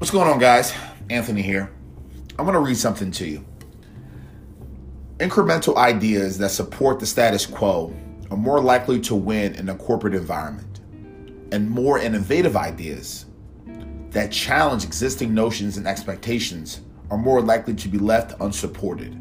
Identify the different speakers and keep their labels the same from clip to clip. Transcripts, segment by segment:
Speaker 1: What's going on, guys? Anthony here. I'm going to read something to you. Incremental ideas that support the status quo are more likely to win in a corporate environment, and more innovative ideas that challenge existing notions and expectations are more likely to be left unsupported.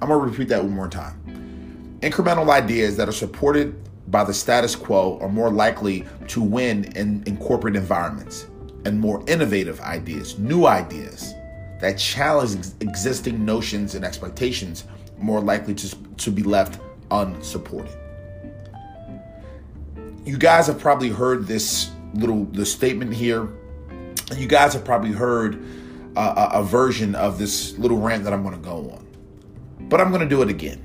Speaker 1: I'm going to repeat that one more time. Incremental ideas that are supported by the status quo are more likely to win in, in corporate environments, and more innovative ideas, new ideas that challenge ex- existing notions and expectations more likely to, to be left unsupported. You guys have probably heard this little the statement here. You guys have probably heard uh, a, a version of this little rant that I'm going to go on, but I'm going to do it again.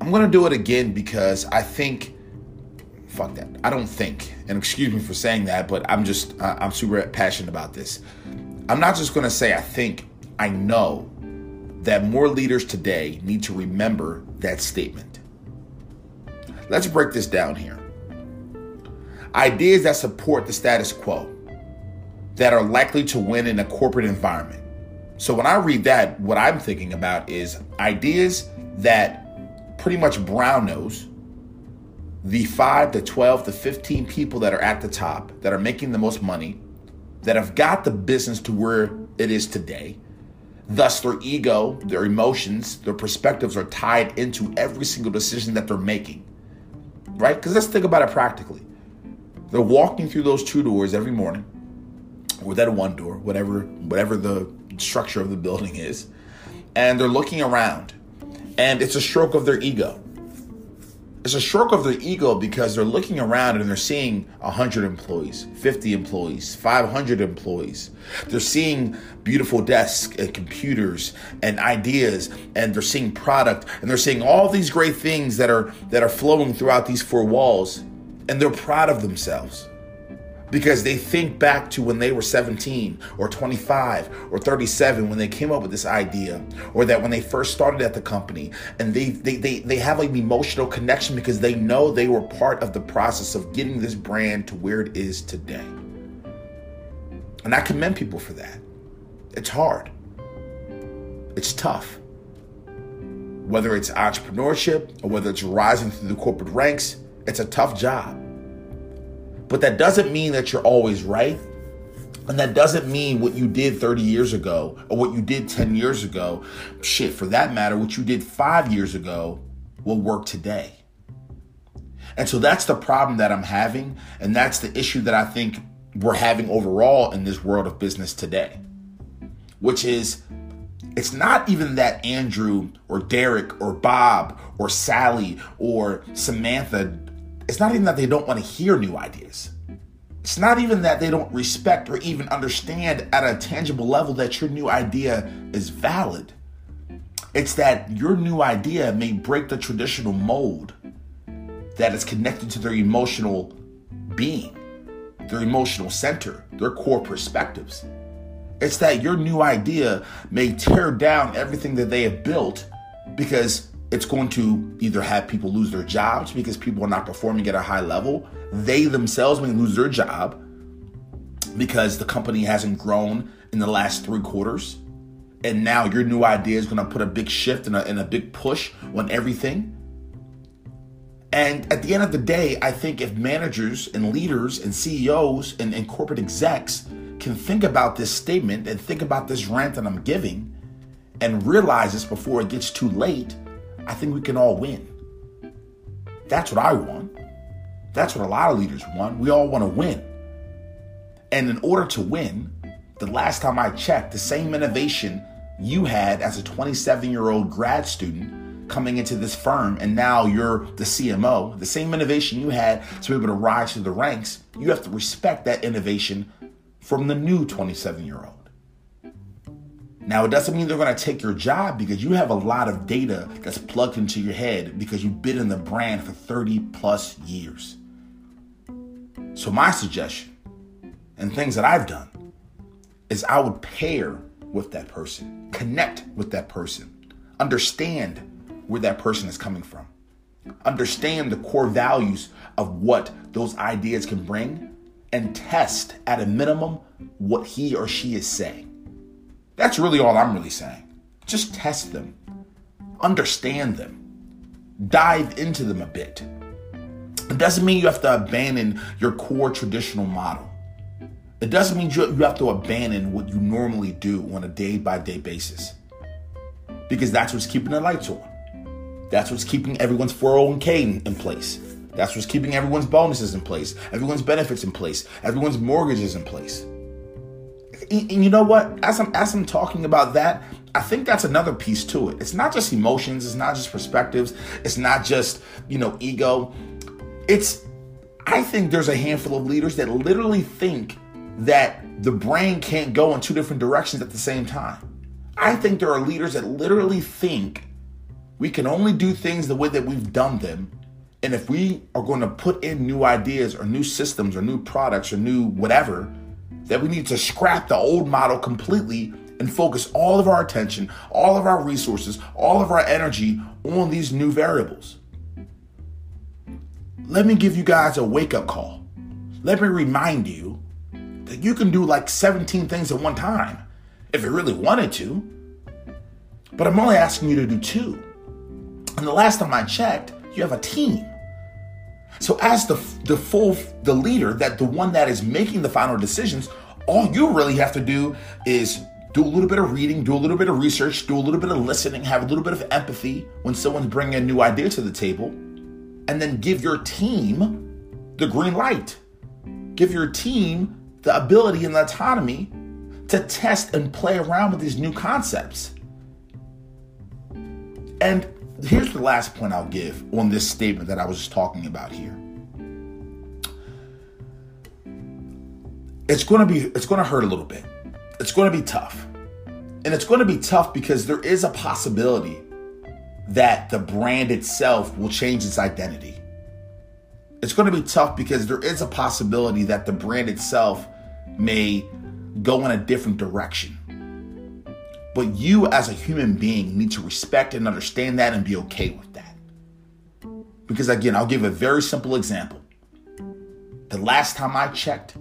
Speaker 1: I'm going to do it again because I think fuck that. I don't think, and excuse me for saying that, but I'm just, I'm super passionate about this. I'm not just gonna say I think, I know that more leaders today need to remember that statement. Let's break this down here. Ideas that support the status quo, that are likely to win in a corporate environment. So when I read that, what I'm thinking about is ideas that pretty much brown nose the 5 to 12 to 15 people that are at the top, that are making the most money, that have got the business to where it is today. Thus, their ego, their emotions, their perspectives are tied into every single decision that they're making. Right? Because let's think about it practically. They're walking through those two doors every morning, or that one door, whatever, whatever the structure of the building is, and they're looking around. And it's a stroke of their ego it's a stroke of their ego because they're looking around and they're seeing 100 employees, 50 employees, 500 employees. They're seeing beautiful desks and computers and ideas and they're seeing product and they're seeing all these great things that are that are flowing throughout these four walls and they're proud of themselves because they think back to when they were 17 or 25 or 37 when they came up with this idea or that when they first started at the company and they they they, they have an emotional connection because they know they were part of the process of getting this brand to where it is today. And i commend people for that. It's hard. It's tough. Whether it's entrepreneurship or whether it's rising through the corporate ranks it's a tough job but that doesn't mean that you're always right. And that doesn't mean what you did 30 years ago or what you did 10 years ago, shit, for that matter, what you did five years ago will work today. And so that's the problem that I'm having. And that's the issue that I think we're having overall in this world of business today, which is it's not even that Andrew or Derek or Bob or Sally or Samantha it's not even that they don't want to hear new ideas. It's not even that they don't respect or even understand at a tangible level that your new idea is valid. It's that your new idea may break the traditional mold that is connected to their emotional being, their emotional center, their core perspectives. It's that your new idea may tear down everything that they have built because it's going to either have people lose their jobs because people are not performing at a high level. They themselves may lose their job because the company hasn't grown in the last three quarters. And now your new idea is going to put a big shift and a, and a big push on everything. And at the end of the day, I think if managers and leaders and CEOs and, and corporate execs can think about this statement and think about this rant that I'm giving and realize this before it gets too late, I think we can all win. That's what I want. That's what a lot of leaders want. We all want to win. And in order to win, the last time I checked, the same innovation you had as a 27 year old grad student coming into this firm, and now you're the CMO, the same innovation you had to be able to rise through the ranks, you have to respect that innovation from the new 27 year old. Now, it doesn't mean they're going to take your job because you have a lot of data that's plugged into your head because you've been in the brand for 30 plus years. So, my suggestion and things that I've done is I would pair with that person, connect with that person, understand where that person is coming from, understand the core values of what those ideas can bring, and test at a minimum what he or she is saying. That's really all I'm really saying. Just test them, understand them, dive into them a bit. It doesn't mean you have to abandon your core traditional model. It doesn't mean you have to abandon what you normally do on a day by day basis. Because that's what's keeping the lights on. That's what's keeping everyone's 401k in place. That's what's keeping everyone's bonuses in place, everyone's benefits in place, everyone's mortgages in place. And you know what? As I'm as I'm talking about that, I think that's another piece to it. It's not just emotions, it's not just perspectives, it's not just, you know, ego. It's I think there's a handful of leaders that literally think that the brain can't go in two different directions at the same time. I think there are leaders that literally think we can only do things the way that we've done them and if we are going to put in new ideas or new systems or new products or new whatever, that we need to scrap the old model completely and focus all of our attention, all of our resources, all of our energy on these new variables. Let me give you guys a wake up call. Let me remind you that you can do like 17 things at one time if you really wanted to. But I'm only asking you to do two. And the last time I checked, you have a team. So as the the full the leader, that the one that is making the final decisions, all you really have to do is do a little bit of reading, do a little bit of research, do a little bit of listening, have a little bit of empathy when someone's bringing a new idea to the table, and then give your team the green light. Give your team the ability and the autonomy to test and play around with these new concepts. And here's the last point I'll give on this statement that I was just talking about here. It's going to be it's going to hurt a little bit. It's going to be tough. And it's going to be tough because there is a possibility that the brand itself will change its identity. It's going to be tough because there is a possibility that the brand itself may go in a different direction. But you, as a human being, need to respect and understand that and be okay with that. Because again, I'll give a very simple example. The last time I checked,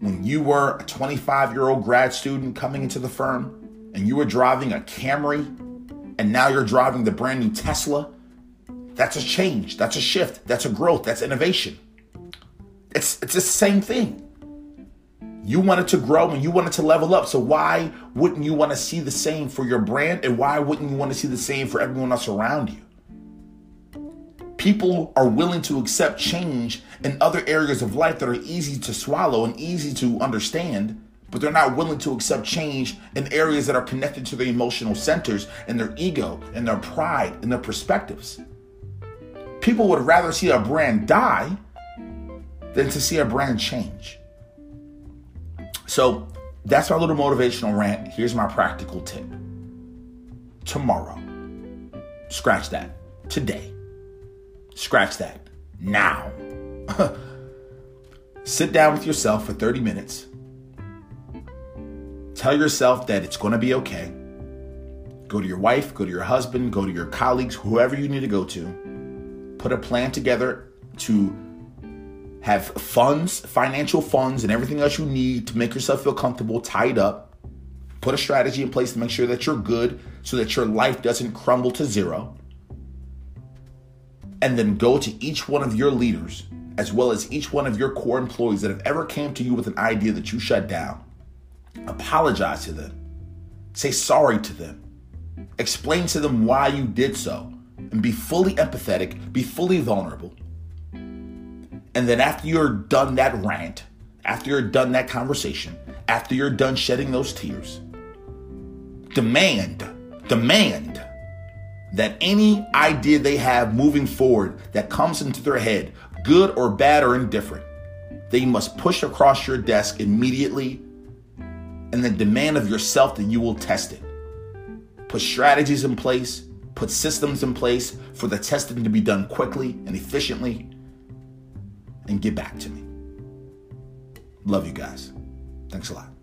Speaker 1: when you were a 25 year old grad student coming into the firm and you were driving a Camry and now you're driving the brand new Tesla, that's a change, that's a shift, that's a growth, that's innovation. It's, it's the same thing. You wanted to grow and you wanted to level up. So why wouldn't you want to see the same for your brand? And why wouldn't you want to see the same for everyone else around you? People are willing to accept change in other areas of life that are easy to swallow and easy to understand, but they're not willing to accept change in areas that are connected to their emotional centers and their ego and their pride and their perspectives. People would rather see a brand die than to see a brand change. So that's my little motivational rant. Here's my practical tip. Tomorrow, scratch that. Today, scratch that. Now. Sit down with yourself for 30 minutes. Tell yourself that it's going to be okay. Go to your wife, go to your husband, go to your colleagues, whoever you need to go to. Put a plan together to have funds, financial funds, and everything else you need to make yourself feel comfortable, tied up. Put a strategy in place to make sure that you're good so that your life doesn't crumble to zero. And then go to each one of your leaders, as well as each one of your core employees that have ever came to you with an idea that you shut down. Apologize to them. Say sorry to them. Explain to them why you did so. And be fully empathetic, be fully vulnerable and then after you're done that rant, after you're done that conversation, after you're done shedding those tears, demand, demand that any idea they have moving forward that comes into their head, good or bad or indifferent, they must push across your desk immediately and then demand of yourself that you will test it. Put strategies in place, put systems in place for the testing to be done quickly and efficiently and get back to me. Love you guys. Thanks a lot.